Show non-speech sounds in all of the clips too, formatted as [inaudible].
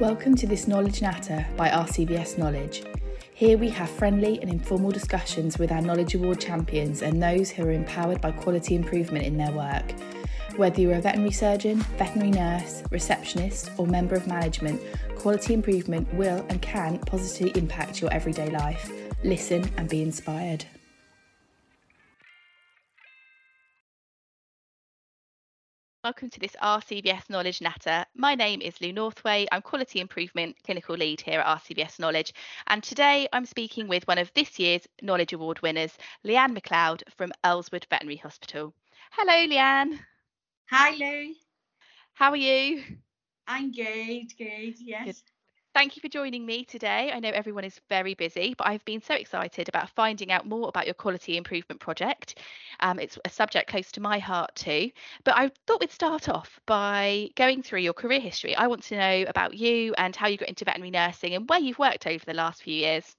Welcome to this Knowledge Natter by RCVS Knowledge. Here we have friendly and informal discussions with our Knowledge Award champions and those who are empowered by quality improvement in their work. Whether you're a veterinary surgeon, veterinary nurse, receptionist, or member of management, quality improvement will and can positively impact your everyday life. Listen and be inspired. Welcome to this RCVS Knowledge Natter. My name is Lou Northway. I'm Quality Improvement Clinical Lead here at RCVS Knowledge. And today I'm speaking with one of this year's Knowledge Award winners, Leanne McLeod from Earlswood Veterinary Hospital. Hello, Leanne. Hi, Lou. How are you? I'm good, good, yes. Good. Thank you for joining me today. I know everyone is very busy, but I've been so excited about finding out more about your quality improvement project. Um, it's a subject close to my heart too. But I thought we'd start off by going through your career history. I want to know about you and how you got into veterinary nursing and where you've worked over the last few years.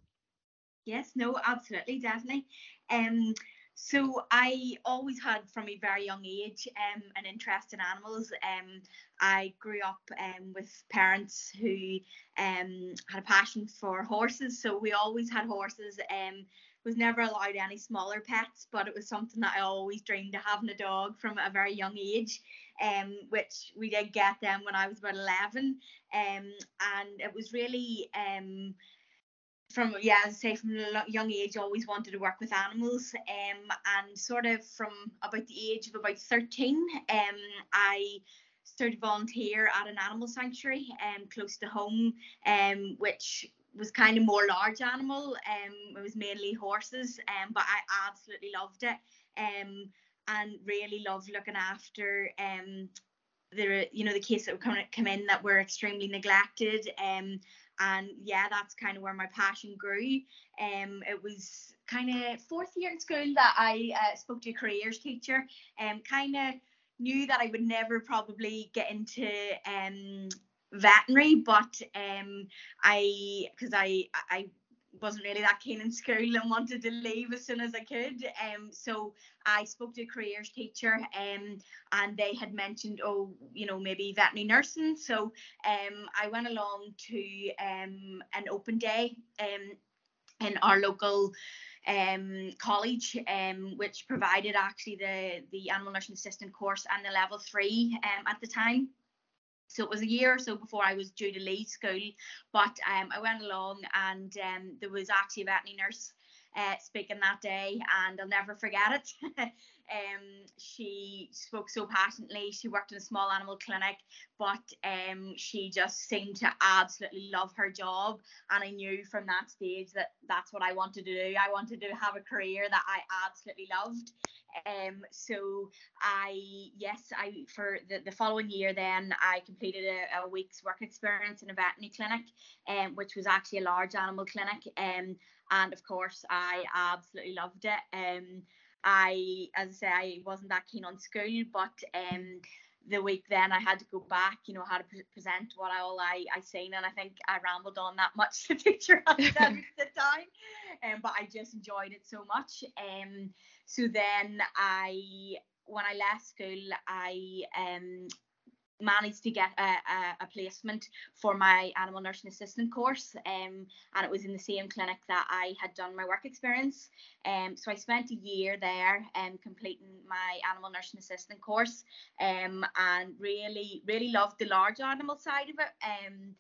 Yes, no, absolutely, definitely. Um, so I always had from a very young age um, an interest in animals. Um, I grew up um, with parents who um, had a passion for horses, so we always had horses. Um, was never allowed any smaller pets, but it was something that I always dreamed of having a dog from a very young age. Um, which we did get them when I was about 11. Um, and it was really um, from yeah, as I say, from a young age, always wanted to work with animals. Um, and sort of from about the age of about 13, um, I started volunteer at an animal sanctuary um close to home, um, which was kind of more large animal. Um, it was mainly horses, um, but I absolutely loved it. Um, and really loved looking after um the you know the case that would come, come in that were extremely neglected um and yeah that's kind of where my passion grew. Um it was kind of fourth year in school that i uh, spoke to a careers teacher and um, kind of knew that i would never probably get into um veterinary but um i because i i wasn't really that keen in school and wanted to leave as soon as I could. Um, so I spoke to a careers teacher um, and they had mentioned, oh, you know, maybe veterinary nursing. So um, I went along to um, an open day um, in our local um, college, um, which provided actually the, the animal nursing assistant course and the level three um, at the time. So it was a year or so before I was due to leave school, but um, I went along and um, there was actually a veterinary nurse uh, speaking that day, and I'll never forget it. [laughs] um, she spoke so passionately. She worked in a small animal clinic, but um, she just seemed to absolutely love her job. And I knew from that stage that that's what I wanted to do. I wanted to have a career that I absolutely loved. Um, so I yes, I for the, the following year then I completed a, a week's work experience in a veterinary clinic, um, which was actually a large animal clinic. Um, and of course I absolutely loved it. Um, I as I say I wasn't that keen on school, but um the week then I had to go back, you know, how to pre- present what all I, I seen. And I think I rambled on that much [laughs] the teacher at the time. Um, but I just enjoyed it so much. Um, so then I, when I left school, I um, managed to get a, a, a, placement for my animal nursing assistant course um, and it was in the same clinic that I had done my work experience. Um, so I spent a year there um, completing my animal nursing assistant course um, and really really loved the large animal side of it. Um,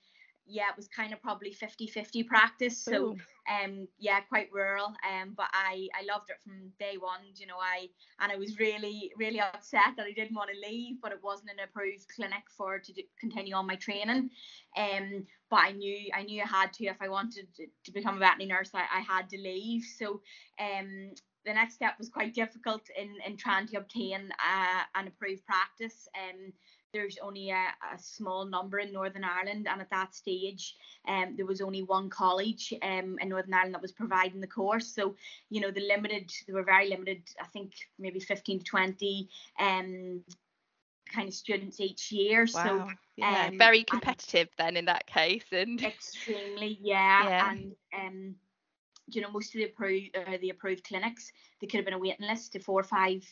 yeah, it was kind of probably 50-50 practice. So um yeah, quite rural. Um but I I loved it from day one. You know, I and I was really, really upset that I didn't want to leave, but it wasn't an approved clinic for to do, continue on my training. Um but I knew I knew I had to if I wanted to, to become a veterinary nurse, I, I had to leave. So um the next step was quite difficult in in trying to obtain uh, an approved practice. Um there's only a, a, small number in Northern Ireland, and at that stage, um, there was only one college um, in Northern Ireland that was providing the course. So, you know, the limited, they were very limited. I think maybe 15 to 20 um, kind of students each year. Wow. So, yeah, um, very competitive then in that case, and [laughs] extremely, yeah, yeah. and um. You know, most of the approved uh, the approved clinics, they could have been a waiting list to four or five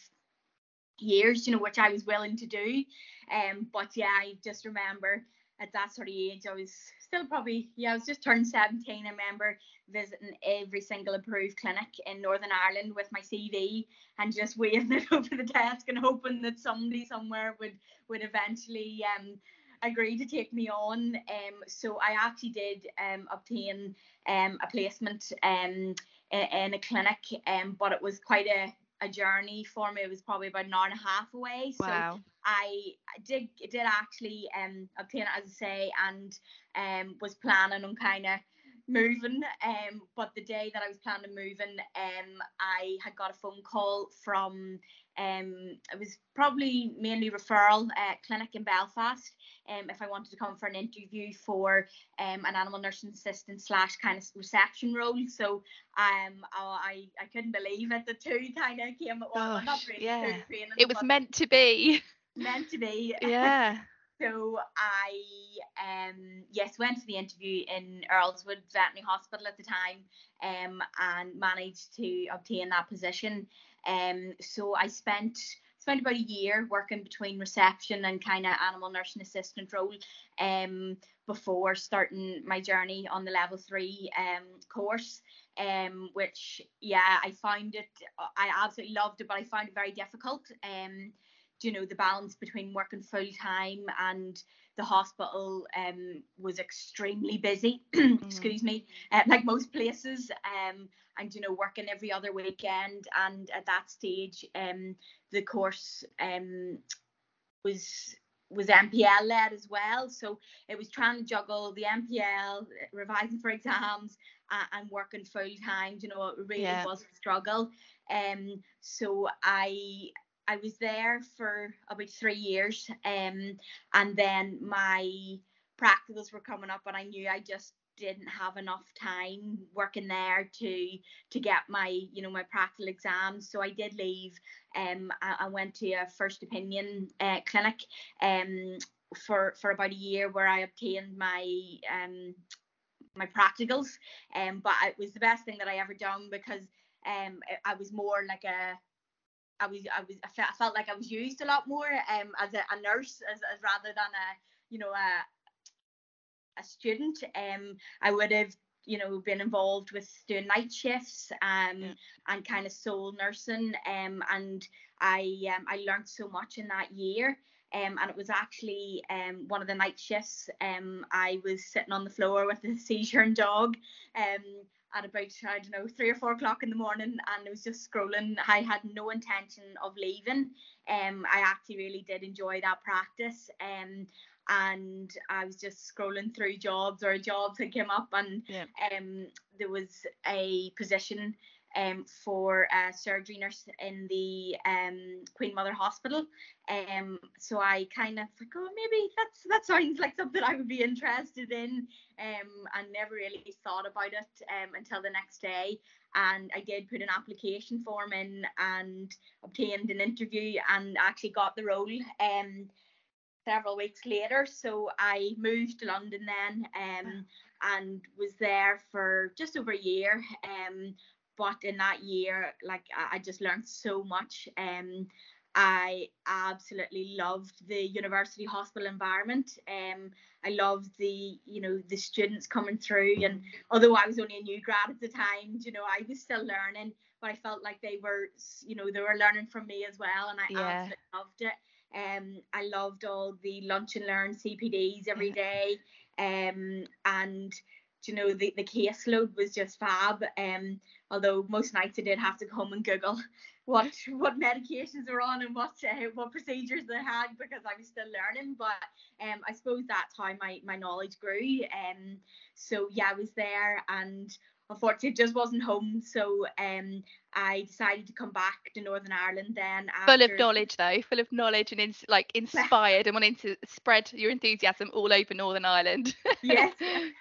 years, you know, which I was willing to do. Um, but yeah, I just remember at that sort of age, I was still probably, yeah, I was just turned 17. I remember visiting every single approved clinic in Northern Ireland with my CV and just waving [laughs] it over the desk and hoping that somebody somewhere would would eventually um, agree to take me on. Um, so I actually did um, obtain um, a placement um, in, a clinic, um, but it was quite a a journey for me. It was probably about an hour and a half away. So Wow. I did did actually um obtain it as I say and um was planning on kind of moving um but the day that I was planning on moving um I had got a phone call from um it was probably mainly referral uh, clinic in Belfast um if I wanted to come for an interview for um an animal nursing assistant slash kind of reception role so um I I couldn't believe it the two kind of came at once well, really yeah. It was meant to be. meant to be [laughs] Yeah. So I um yes went to the interview in Earlswood Veterinary Hospital at the time um and managed to obtain that position. Um so I spent spent about a year working between reception and kind of animal nursing assistant role um before starting my journey on the level three um course um which yeah I found it I absolutely loved it but I found it very difficult um you know the balance between working full time and the hospital um was extremely busy. [clears throat] Excuse me. Uh, like most places um and you know working every other weekend. And at that stage um the course um was was NPL led as well. So it was trying to juggle the NPL revising for exams uh, and working full time you know it really Yeah. was a struggle. Um so I I was there for about three years, um, and then my practicals were coming up, and I knew I just didn't have enough time working there to to get my you know my practical exams. So I did leave. Um, I, I went to a first opinion uh, clinic, um, for for about a year where I obtained my um my practicals, um, but it was the best thing that I ever done because um I- I was more like a I was I was I felt, I felt like I was used a lot more um as a, a nurse as, as rather than a you know a a student. Um I would have you know been involved with doing night shifts um Yeah. and kind of soul nursing um and I um I learned so much in that year. Um and it was actually um one of the night shifts um I was sitting on the floor with a [laughs] seizure and dog. Um at about I don't know three or four o'clock in the morning and I was just scrolling. I had no intention of leaving. Um, I actually really did enjoy that practice. Um, and I was just scrolling through jobs or jobs that came up and Yeah. um there was a position um for a surgery nurse in the um Queen Mother Hospital. Um so I kind of like oh maybe that's that sounds like something I would be interested in. Um and never really thought about it um until the next day. And I did put an application form in and obtained an interview and actually got the role um several weeks later. So I moved to London then um and was there for just over a year. Um but in that year like I, I just learned so much um I absolutely loved the university hospital environment. Um, I loved the, you know, the students coming through, and although I was only a new grad at the time, you know, I was still learning, but I felt like they were, you know, they were learning from me as well, and I Yeah. absolutely loved it. Um, I loved all the lunch and learn CPDs every day, um, and you know the the caseload was just fab. Um, although most nights I did have to come and Google [laughs] what what medications were on and what uh, what procedures they had because I was still learning. But um, I suppose that's how my my knowledge grew. Um, so yeah, I was there and unfortunately it just wasn't home. So um, I decided to come back to Northern Ireland then. Full of knowledge though, full of knowledge and ins- like [laughs] inspired and wanting to spread your enthusiasm all over Northern Ireland. [laughs] yes,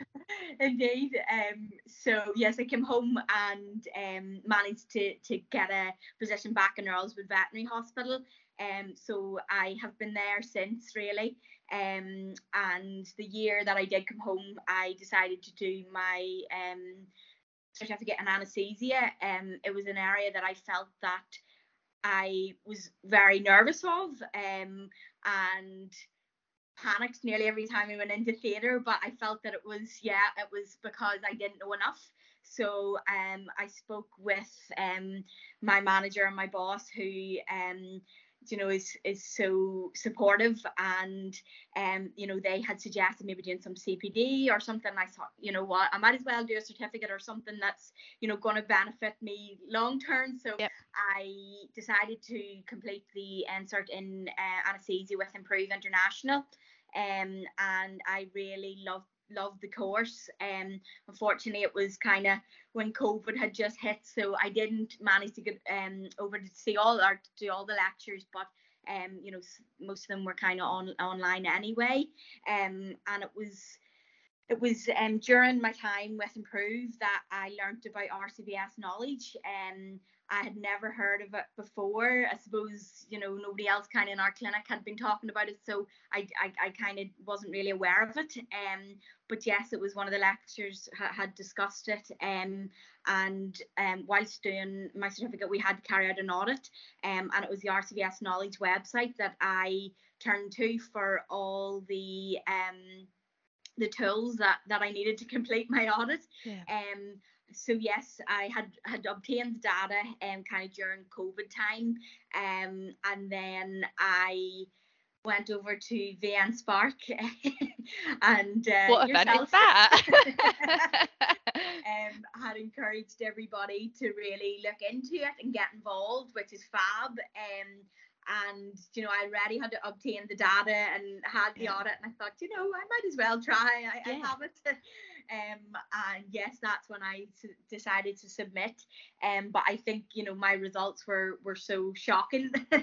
[laughs] indeed. Um, so yes, I came home and um, managed to to get a position back in Earlswood Veterinary Hospital. Um, so I have been there since really. Um, and the year that I did come home, I decided to do my um certificate an anaesthesia. Um, it was an area that I felt that I was very nervous of. Um, and panicked nearly every time we went into theatre, but I felt that it was yeah, it was because I didn't know enough. So um, I spoke with um, my manager and my boss, who um, you know is is so supportive and um you know they had suggested maybe doing some CPD or something. I thought you know what I might as well do a certificate or something that's you know going to benefit me long term. So yep. I decided to complete the insert in uh, anesthesia with Improve International. Um and I really loved loved the course. Um, unfortunately, it was kind of when COVID had just hit, so I didn't manage to get um over to see all or do all the lectures, but um, you know, most of them were kind of on online anyway. Um, and it was it was um during my time with Improve that I learned about RCVS knowledge. Um, I had never heard of it before. I suppose, you know, nobody else kind of in our clinic had been talking about it. So I, I, I kind of wasn't really aware of it. Um, but yes, it was one of the lecturers ha- had discussed it. Um, and um, whilst doing my certificate, we had to carry out an audit. Um, and it was the RCVS Knowledge website that I turned to for all the um, the tools that, that I needed to complete my audit. Yeah. Um, so yes, I had had obtained the data um kind of during COVID time, um, and then I went over to VN Spark [laughs] and uh, what event yourself, is that? [laughs] [laughs] um, had encouraged everybody to really look into it and get involved, which is fab. Um, and you know I already had to obtain the data and had the yeah. audit, and I thought, you know, I might as well try. I, yeah. I have it. Um, and yes, that's when I s- decided to submit. Um, but I think you know my results were were so shocking [laughs] um,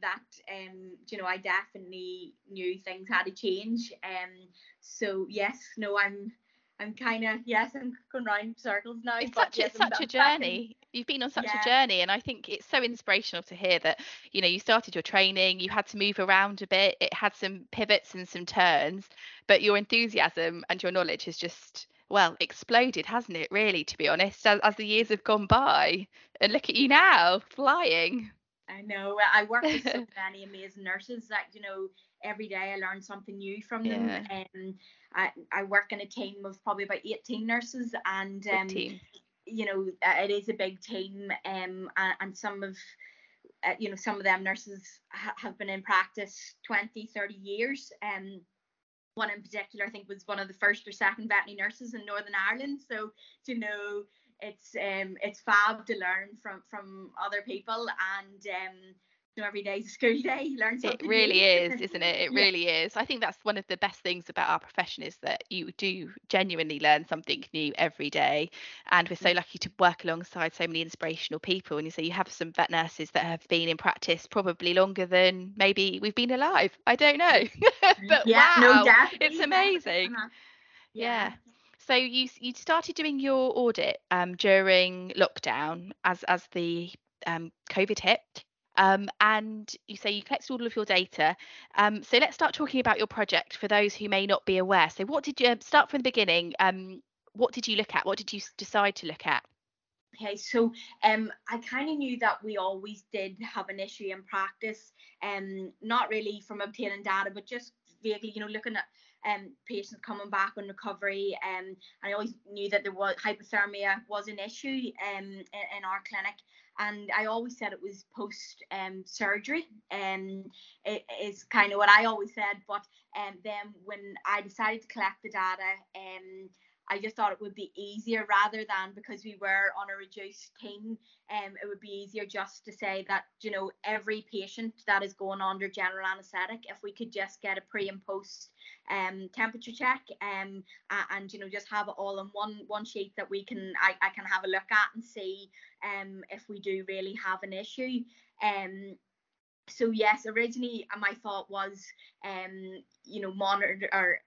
that um, you know I definitely knew things had to change. Um, so yes, no, I'm I'm kind of yes, I'm going round circles now. It's such yes, it's such a journey. You've been on such yeah. a journey, and I think it's so inspirational to hear that you know you started your training, you had to move around a bit, it had some pivots and some turns, but your enthusiasm and your knowledge has just well exploded, hasn't it? Really, to be honest, as, as the years have gone by, and look at you now, flying. I know. I work with so [laughs] many amazing nurses that you know every day I learn something new from them. Yeah. And I, I work in a team of probably about 18 nurses and um, you know it is a big team um and, and some of uh, you know some of them nurses ha- have been in practice 20 30 years. Um one in particular I think was one of the first or second veterinary nurses in Northern Ireland. So you know it's um it's fab to learn from from other people. And um every day's a school [laughs] day. You learn something. It really new. is, isn't it? It [laughs] yeah. really is. I think that's one of the best things about our profession is that you do genuinely learn something new every day. And we're so mm. lucky to work alongside so many inspirational people. And you say you have some vet nurses that have been in practice probably longer than maybe we've been alive. I don't know. [laughs] but yeah, wow, no, it's amazing. Uh-huh. yeah. yeah so you you started doing your audit um, during lockdown as as the um, COVID hit. Um, and you say you collected all of your data. Um, so let's start talking about your project for those who may not be aware. So what did you start from the beginning? Um, what did you look at? What did you decide to look at? Okay, so um, I kind of knew that we always did have an issue in practice, um, not really from obtaining data, but just vaguely, you know, looking at um, patients coming back on recovery. Um, I always knew that there was hypothermia was an issue um, in, in our clinic, and I always said it was post um, surgery. Um, it is kind of what I always said. But um, then when I decided to collect the data, um, I just thought it would be easier rather than because we were on a reduced team, um, it would be easier just to say that, you know, every patient that is going under general anaesthetic, if we could just get a pre and post um, temperature check um, and, you know, just have it all in one one sheet that we can, I, I can have a look at and see um, if we do really have an issue. Um, so yes, originally uh, my thought was, um, you know, monitor or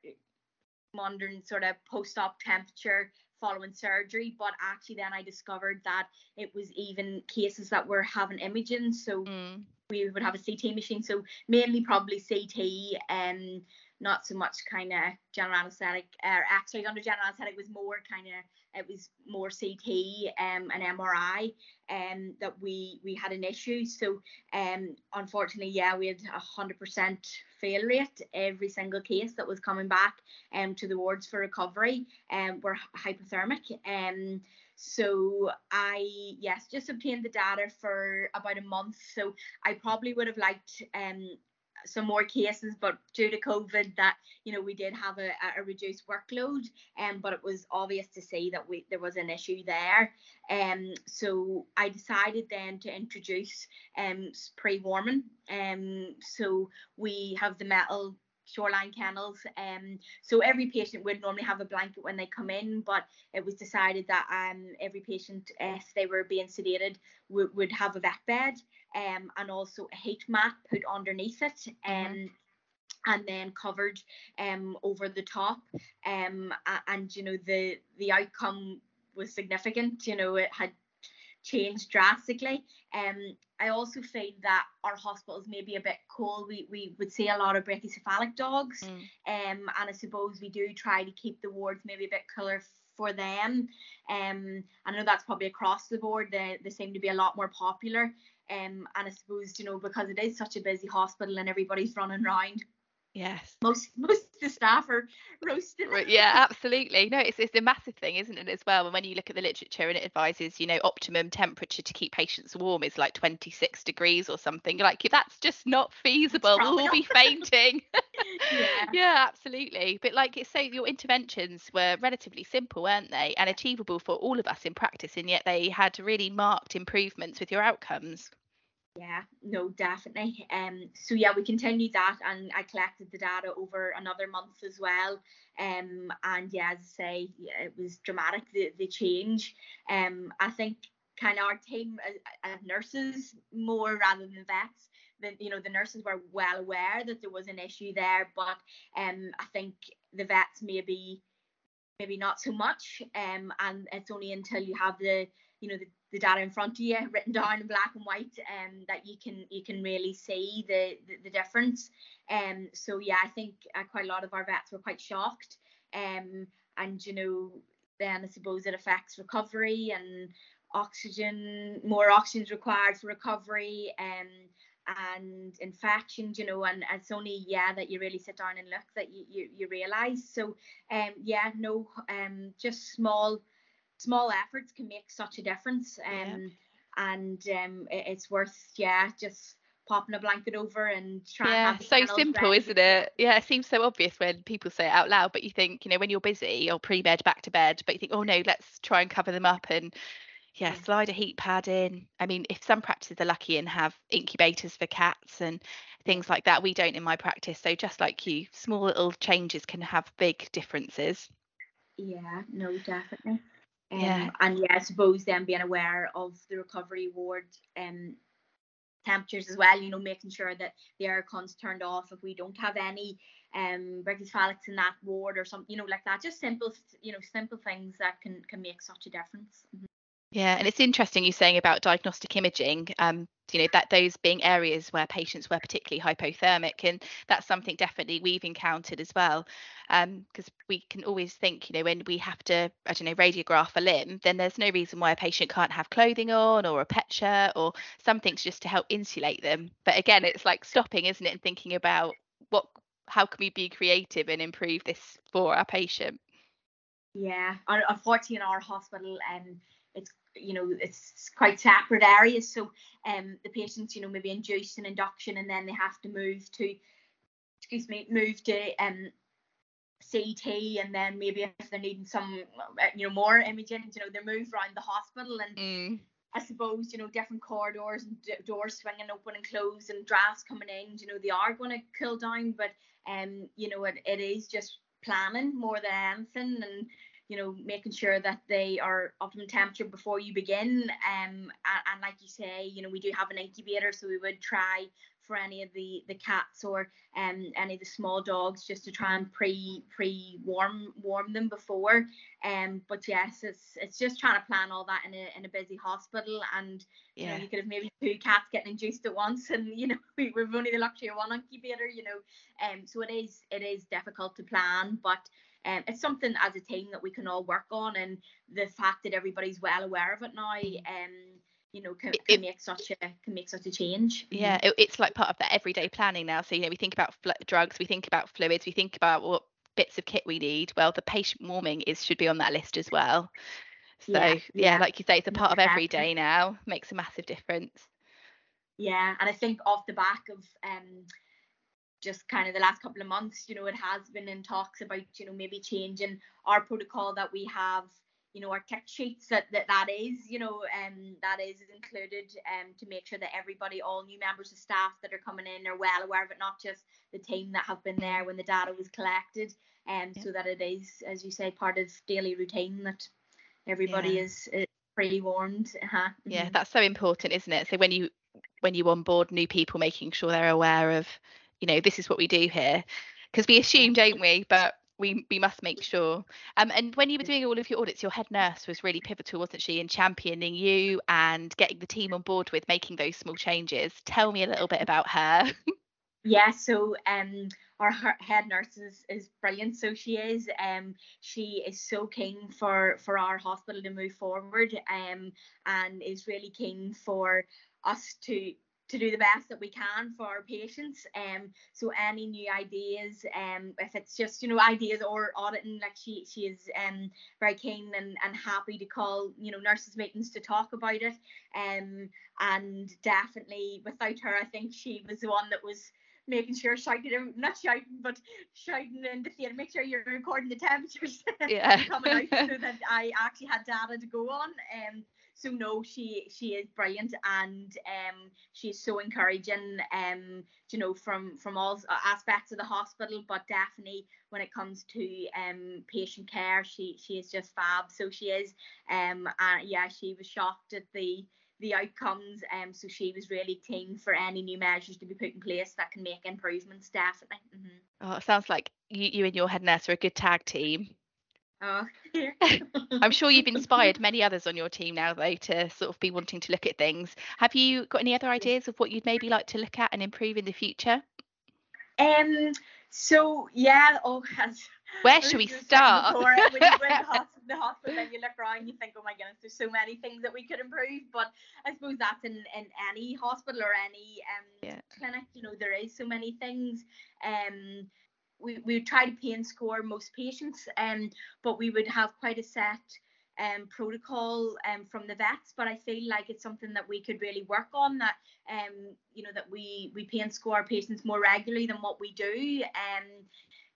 monitoring sort of post-op temperature following surgery but actually then i discovered that it was even cases that were having imaging so mm. We would have a ct machine so mainly probably ct um not so much kind of general anesthetic or actually under general anesthetic was more kind of it was more CT um, and MRI um, that we we had an issue. So um, unfortunately, yeah, we had a hundred percent fail rate. Every single case that was coming back um, to the wards for recovery um, were hypothermic. Um, so I yes just obtained the data for about a month. So I probably would have liked um some more cases, but due to COVID, that you know we did have a, a reduced workload, um, but it was obvious to see that we there was an issue there. Um, so I decided then to introduce um pre-warming. Um, so we have the metal Shor-Line kennels. Um, so every patient would normally have a blanket when they come in, but it was decided that um, every patient, if they were being sedated, w- would have a vet bed um, and also a heat mat put underneath it. Mm-hmm. Um, mm-hmm. And then covered um, over the top, um, and you know the the outcome was significant. You know it had changed drastically. Um, I also find that our hospitals may be a bit cold. We we would see a lot of brachycephalic dogs, mm. um, and I suppose we do try to keep the wards maybe a bit cooler for them. Um, I know that's probably across the board. They they seem to be a lot more popular. Um, and I suppose you know because it is such a busy hospital and everybody's running around. Yes. Most [laughs] most of the staff are roasted. [laughs] Yeah, absolutely. No, it's it's a massive thing, isn't it, as well? And when you look at the literature and it advises, you know, optimum temperature to keep patients warm is like 26 degrees or something. Like that's just not feasible. We'll all be fainting. [laughs] yeah. yeah, absolutely. But like it's so your interventions were relatively simple, weren't they? And achievable for all of us in practice, and yet they had really marked improvements with your outcomes. Yeah, no, definitely. Um, so yeah, we continued that, and I collected the data over another month as well. Um, and yeah, as I say, it was dramatic the the change. Um, I think kind of our team as, as nurses more rather than vets. The, you know the nurses were well aware that there was an issue there, but um, I think the vets maybe maybe not so much. Um, and it's only until you have the you know the the data in front of you written down in black and white um, that you can you can really see the the, the difference. Um so yeah i think uh, quite a lot of our vets were quite shocked. Um and you know then i suppose it affects recovery and oxygen more oxygen is required for recovery um and infections you know and it's only yeah that you really sit down and look that you you, you realize. So um yeah no um just small small efforts can make such a difference. Um, yeah. and um, it, it's worth yeah just popping a blanket over and trying yeah so simple ready. isn't it yeah it seems so obvious when people say it out loud but you think you know when you're busy or pre-bed back to bed but you think oh no let's try and cover them up and yeah, yeah, slide a heat pad in. I mean, if some practices are lucky and have incubators for cats and things like that, we don't in my practice. So just like you, small little changes can have big differences. Yeah, no, definitely. Um, yeah. And yeah, I suppose then being aware of the recovery ward um, temperatures as well, you know, making sure that the aircon's turned off if we don't have any um brachycephalics in that ward or something, you know, like that. Just simple, you know, simple things that can can make such a difference. Mm-hmm. Yeah, and it's interesting you saying about diagnostic imaging. Um, you know that those being areas where patients were particularly hypothermic, and that's something definitely we've encountered as well. Because um, we can always think, you know, when we have to, I don't know, radiograph a limb, then there's no reason why a patient can't have clothing on or a pet shirt or something just to help insulate them. But again, it's like stopping, isn't it, and thinking about what, how can we be creative and improve this for our patient. Yeah, unfortunately, in our hospital, um, it's you know it's quite separate areas so um the patients you know maybe induced an induction and then they have to move to excuse me move to um CT and then maybe if they're needing some you know more imaging you know they're moved around the hospital and mm. I suppose you know different corridors and d- doors swinging open and closed and drafts coming in you know they are going to cool down but um you know it, it is just planning more than anything and you know making sure that they are optimum temperature before you begin um and, and, like you say you know we do have an incubator so we would try for any of the the cats or um any of the small dogs just to try and pre pre warm warm them before. Um but yes it's it's just trying to plan all that in a in a busy hospital and you know you could have maybe two cats getting induced at once and you know we, [laughs] we've only the luxury of one incubator you know. Um so it is it is difficult to plan but um, it's something as a team that we can all work on and the fact that everybody's well aware of it now um you know can, can it, make such a can make such a change. Yeah it, it's like part of that everyday planning now. So you know we think about fl- drugs we think about fluids we think about what bits of kit we need. Well the patient warming is should be on that list as well. So yeah, yeah, yeah. like you say it's a part of every day now. Makes a massive difference. Yeah and i think off the back of um just kind of the last couple of months you know it has been in talks about you know maybe changing our protocol that we have you know our tech sheets that that, that is you know um that is included um to make sure that everybody all new members of staff that are coming in are well aware of it not just the team that have been there when the data was collected um yeah. so that it is as you say part of daily routine that everybody yeah. is, is pre-warned uh-huh. yeah mm-hmm. that's so important isn't it so when you when you onboard new people making sure they're aware of you know this is what we do here because we assume don't we but we we must make sure. Um, and when you were doing all of your audits, your head nurse was really pivotal, wasn't she, in championing you and getting the team on board with making those small changes. Tell me a little bit about her. [laughs] yeah, so um, our head nurse is, is brilliant. So she is. Um, she is so keen for for our hospital to move forward. Um, and is really keen for us to to do the best that we can for our patients. Um, so any new ideas, um, if it's just you know ideas or auditing, like she she is um very keen and, and happy to call you know nurses meetings to talk about it. Um, and definitely without her, I think she was the one that was making sure shouting not shouting but shouting in the theatre make sure you're recording the temperatures [laughs] yeah. coming out so that [laughs] I actually had data to go on um so no she she is brilliant and um she's so encouraging um you know from from all aspects of the hospital but definitely when it comes to um patient care she she is just fab. So she is um uh, yeah she was shocked at the the outcomes um so she was really keen for any new measures to be put in place that can make improvements definitely. Mm-hmm. oh it sounds like you, you and your head nurse are a good tag team. Oh, [laughs] [laughs] I'm sure you've inspired many others on your team now, though, to sort of be wanting to look at things. Have you got any other ideas of what you'd maybe like to look at and improve in the future? Um. So yeah. Oh, where should we start? Before, when you go into [laughs] the hospital, then you look around, you think, oh my goodness, there's so many things that we could improve. But I suppose that's in in any hospital or any um yeah. clinic. You know, there is so many things. Um we, we would try to pain score most patients, um, but we would have quite a set um, protocol um, from the vets. But I feel like it's something that we could really work on. That um, you know that we we pain score patients more regularly than what we do, um,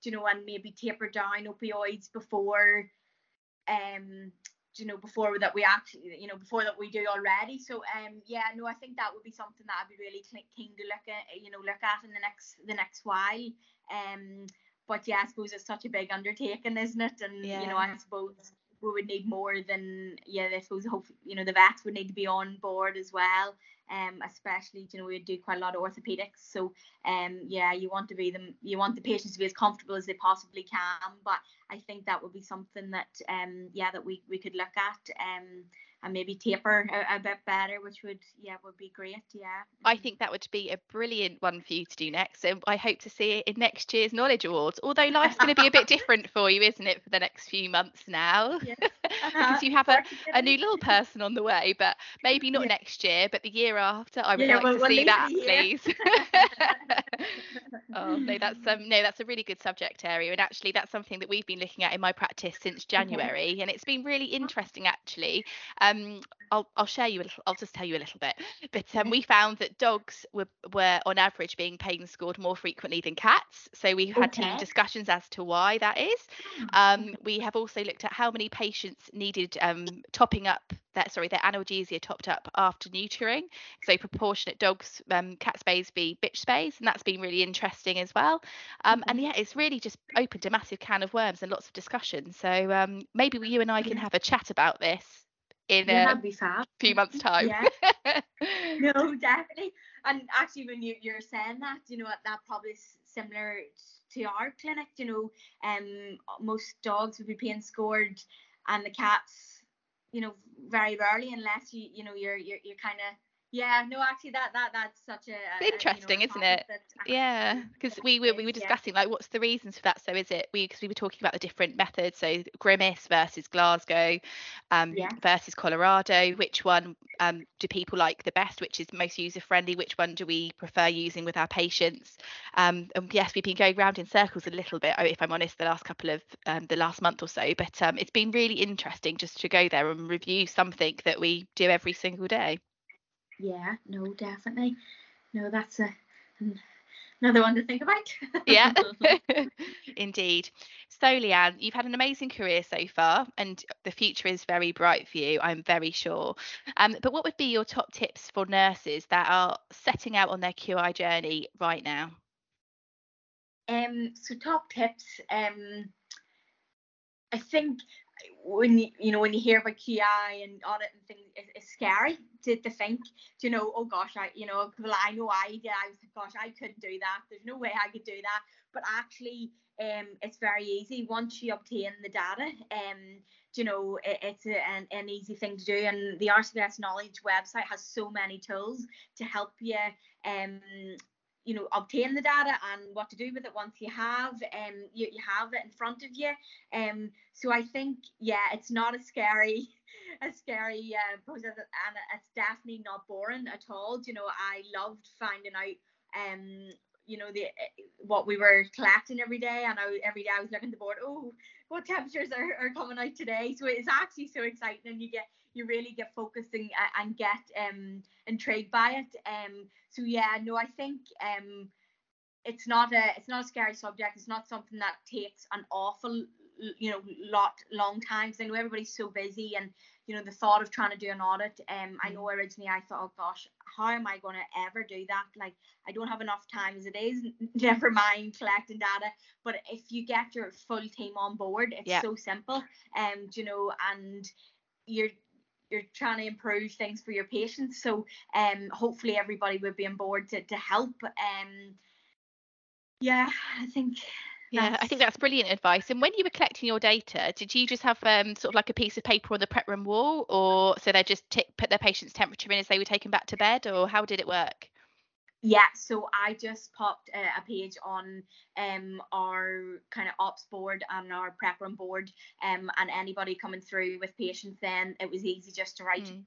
you know, and maybe taper down opioids before, um, you know, before that we actually, you know, before that we do already. So um, yeah, no, I think that would be something that I'd be really keen to look at, you know, look at in the next the next while. Um, but yeah, I suppose it's such a big undertaking, isn't it? And yeah. you know, I suppose we would need more than yeah. I suppose hope you know the vets would need to be on board as well. Um, especially you know we do quite a lot of orthopedics, so um, yeah, you want to be them, you want the patients to be as comfortable as they possibly can. But I think that would be something that um, yeah, that we we could look at um and maybe taper a, a, bit better, which would yeah would be great. Yeah. I think that would be a brilliant one for you to do next. So I hope to see it in next year's Knowledge Awards. Although life's going to be a bit different for you, isn't it, for the next few months now? Yes. [laughs] Uh-huh. because you have a, a new little person on the way, but maybe not yeah. next year, but the year after. I would yeah, like well, to see that, please. [laughs] [laughs] oh no, that's [laughs] um no, that's a really good subject area, and actually that's something that we've been looking at in my practice since January, okay. and it's been really interesting actually. Um, I'll I'll share you a little. I'll just tell you a little bit. But um, we found that dogs were were on average being pain scored more frequently than cats. So we had okay. team discussions as to why that is. Hmm. Um, we have also looked at how many patients needed um topping up that sorry their analgesia topped up after neutering. So proportionate dogs um cat spays be bitch spays, and that's been really interesting as well. Um, and yeah, it's really just opened a massive can of worms and lots of discussion. So um, maybe you and I can have a chat about this in yeah, a few months' time. Yeah. [laughs] no, definitely. And actually, when you, you're saying that, you know, that probably is similar to our clinic. You know, um, most dogs would be being scored, and the cats, you know, very rarely, unless you, you know, you're you're, you're kind of yeah, no, actually, that that that's such a, a interesting, you know, isn't it? Yeah, because we were we were discussing yeah. like what's the reasons for that. So is it we because we were talking about the different methods, so Grimace versus Glasgow, um, yeah. versus Colorado. Which one um, do people like the best? Which is most user friendly? Which one do we prefer using with our patients? Um, and yes, we've been going round in circles a little bit. If I'm honest, the last couple of um, the last month or so, but um, it's been really interesting just to go there and review something that we do every single day. Yeah, no, definitely. No, that's a another one to think about. [laughs] yeah, [laughs] indeed. So, Leanne, you've had an amazing career so far, and the future is very bright for you, I'm very sure. Um, but what would be your top tips for nurses that are setting out on their QI journey right now? Um, so top tips. Um, I think when you you know when you hear about QI and audit and things, it's, it's scary to, to think. do you know, oh gosh, I you know, well I know I did. I was gosh, I couldn't do that. There's no way I could do that. But actually, um, it's very easy once you obtain the data. Um, you know, it, it's a, an, an easy thing to do, and the RCVS Knowledge website has so many tools to help you um you know obtain the data and what to do with it once you have um you, you have it in front of you. Um so i think yeah it's not a scary [laughs] a scary uh, process and it's definitely not boring at all. You know i loved finding out um you know the what we were collecting every day and I, every day I was looking at the board oh what temperatures are, are coming out today? So it's actually so exciting and you get you really get focused and, and get um intrigued by it. Um so yeah no I think um it's not a it's not a scary subject. It's not something that takes an awful you know lot long time because I know everybody's so busy and you know the thought of trying to do an audit um I know mm. originally I thought oh gosh how am I going to ever do that? Like I don't have enough time as it is. Never mind collecting data. But if you get your full team on board it's yeah. so simple. Um you know and you're you're trying to improve things for your patients so um hopefully everybody would be on board to, to help um yeah I think yeah, I think that's brilliant advice. And when you were collecting your data, did you just have um, sort of like a piece of paper on the prep room wall, or so they just t- put their patient's temperature in as they were taken back to bed, or how did it work? Yeah, so I just popped a, a page on um our kind of ops board and our prep room board, um, and anybody coming through with patients, then it was easy just to write mm.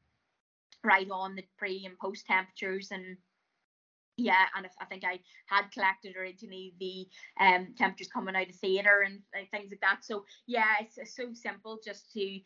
write on the pre and post temperatures and yeah, and I think I had collected originally the um, temperatures coming out of theatre and uh, things like that. So yeah, it's, it's, so simple just to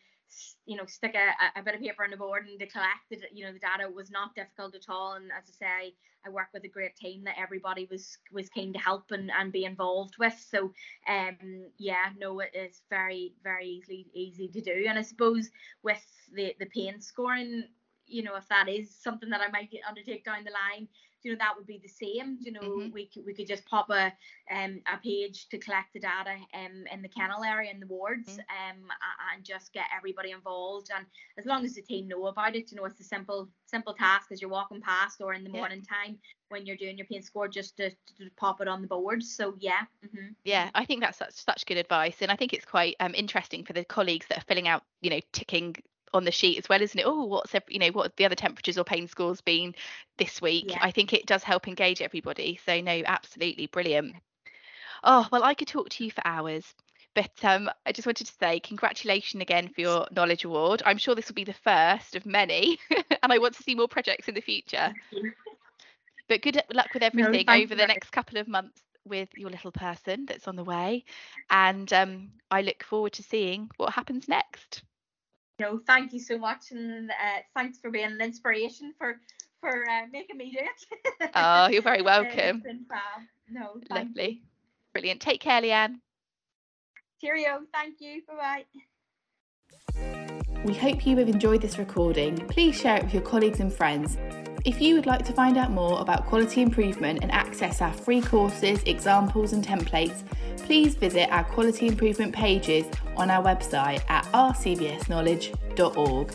you know stick a, a bit of paper on the board and to collect it. You know the data was not difficult at all, and as I say, I work with a great team that everybody was was keen to help and, and be involved with. So um yeah, no, it is very very easily easy to do, and I suppose with the the pain scoring you know if that is something that I might undertake down the line you know that would be the same you know mm-hmm. we could we could just pop a um a page to collect the data um in the kennel area in the wards mm-hmm. um and just get everybody involved and as long as the team know about it you know it's a simple simple task as you're walking past or in the yeah. morning time when you're doing your pain score just to, to pop it on the board so yeah mm-hmm. yeah i think that's such such good advice and i think it's quite um interesting for the colleagues that are filling out you know ticking on the sheet as well, isn't it? Oh, what's every, you know what the other temperatures or pain scores been this week? Yeah. I think it does help engage everybody. So no, absolutely brilliant. Oh well, I could talk to you for hours. But um, I just wanted to say congratulations again for your Knowledge Award. I'm sure this will be the first of many, [laughs] and I want to see more projects in the future. But good luck with everything no, over the next couple of months with your little person that's on the way. And um, I look forward to seeing what happens next know, thank you so much, and uh, thanks for being an inspiration for for uh, making me do it. oh, you're very [laughs] welcome. no, lovely, you. brilliant. Take care, Leanne. Cheerio. Thank you. Bye bye. We hope you have enjoyed this recording. Please share it with your colleagues and friends. If you would like to find out more about quality improvement and access our free courses, examples, and templates, please visit our quality improvement pages on our website at rcvsknowledge.org.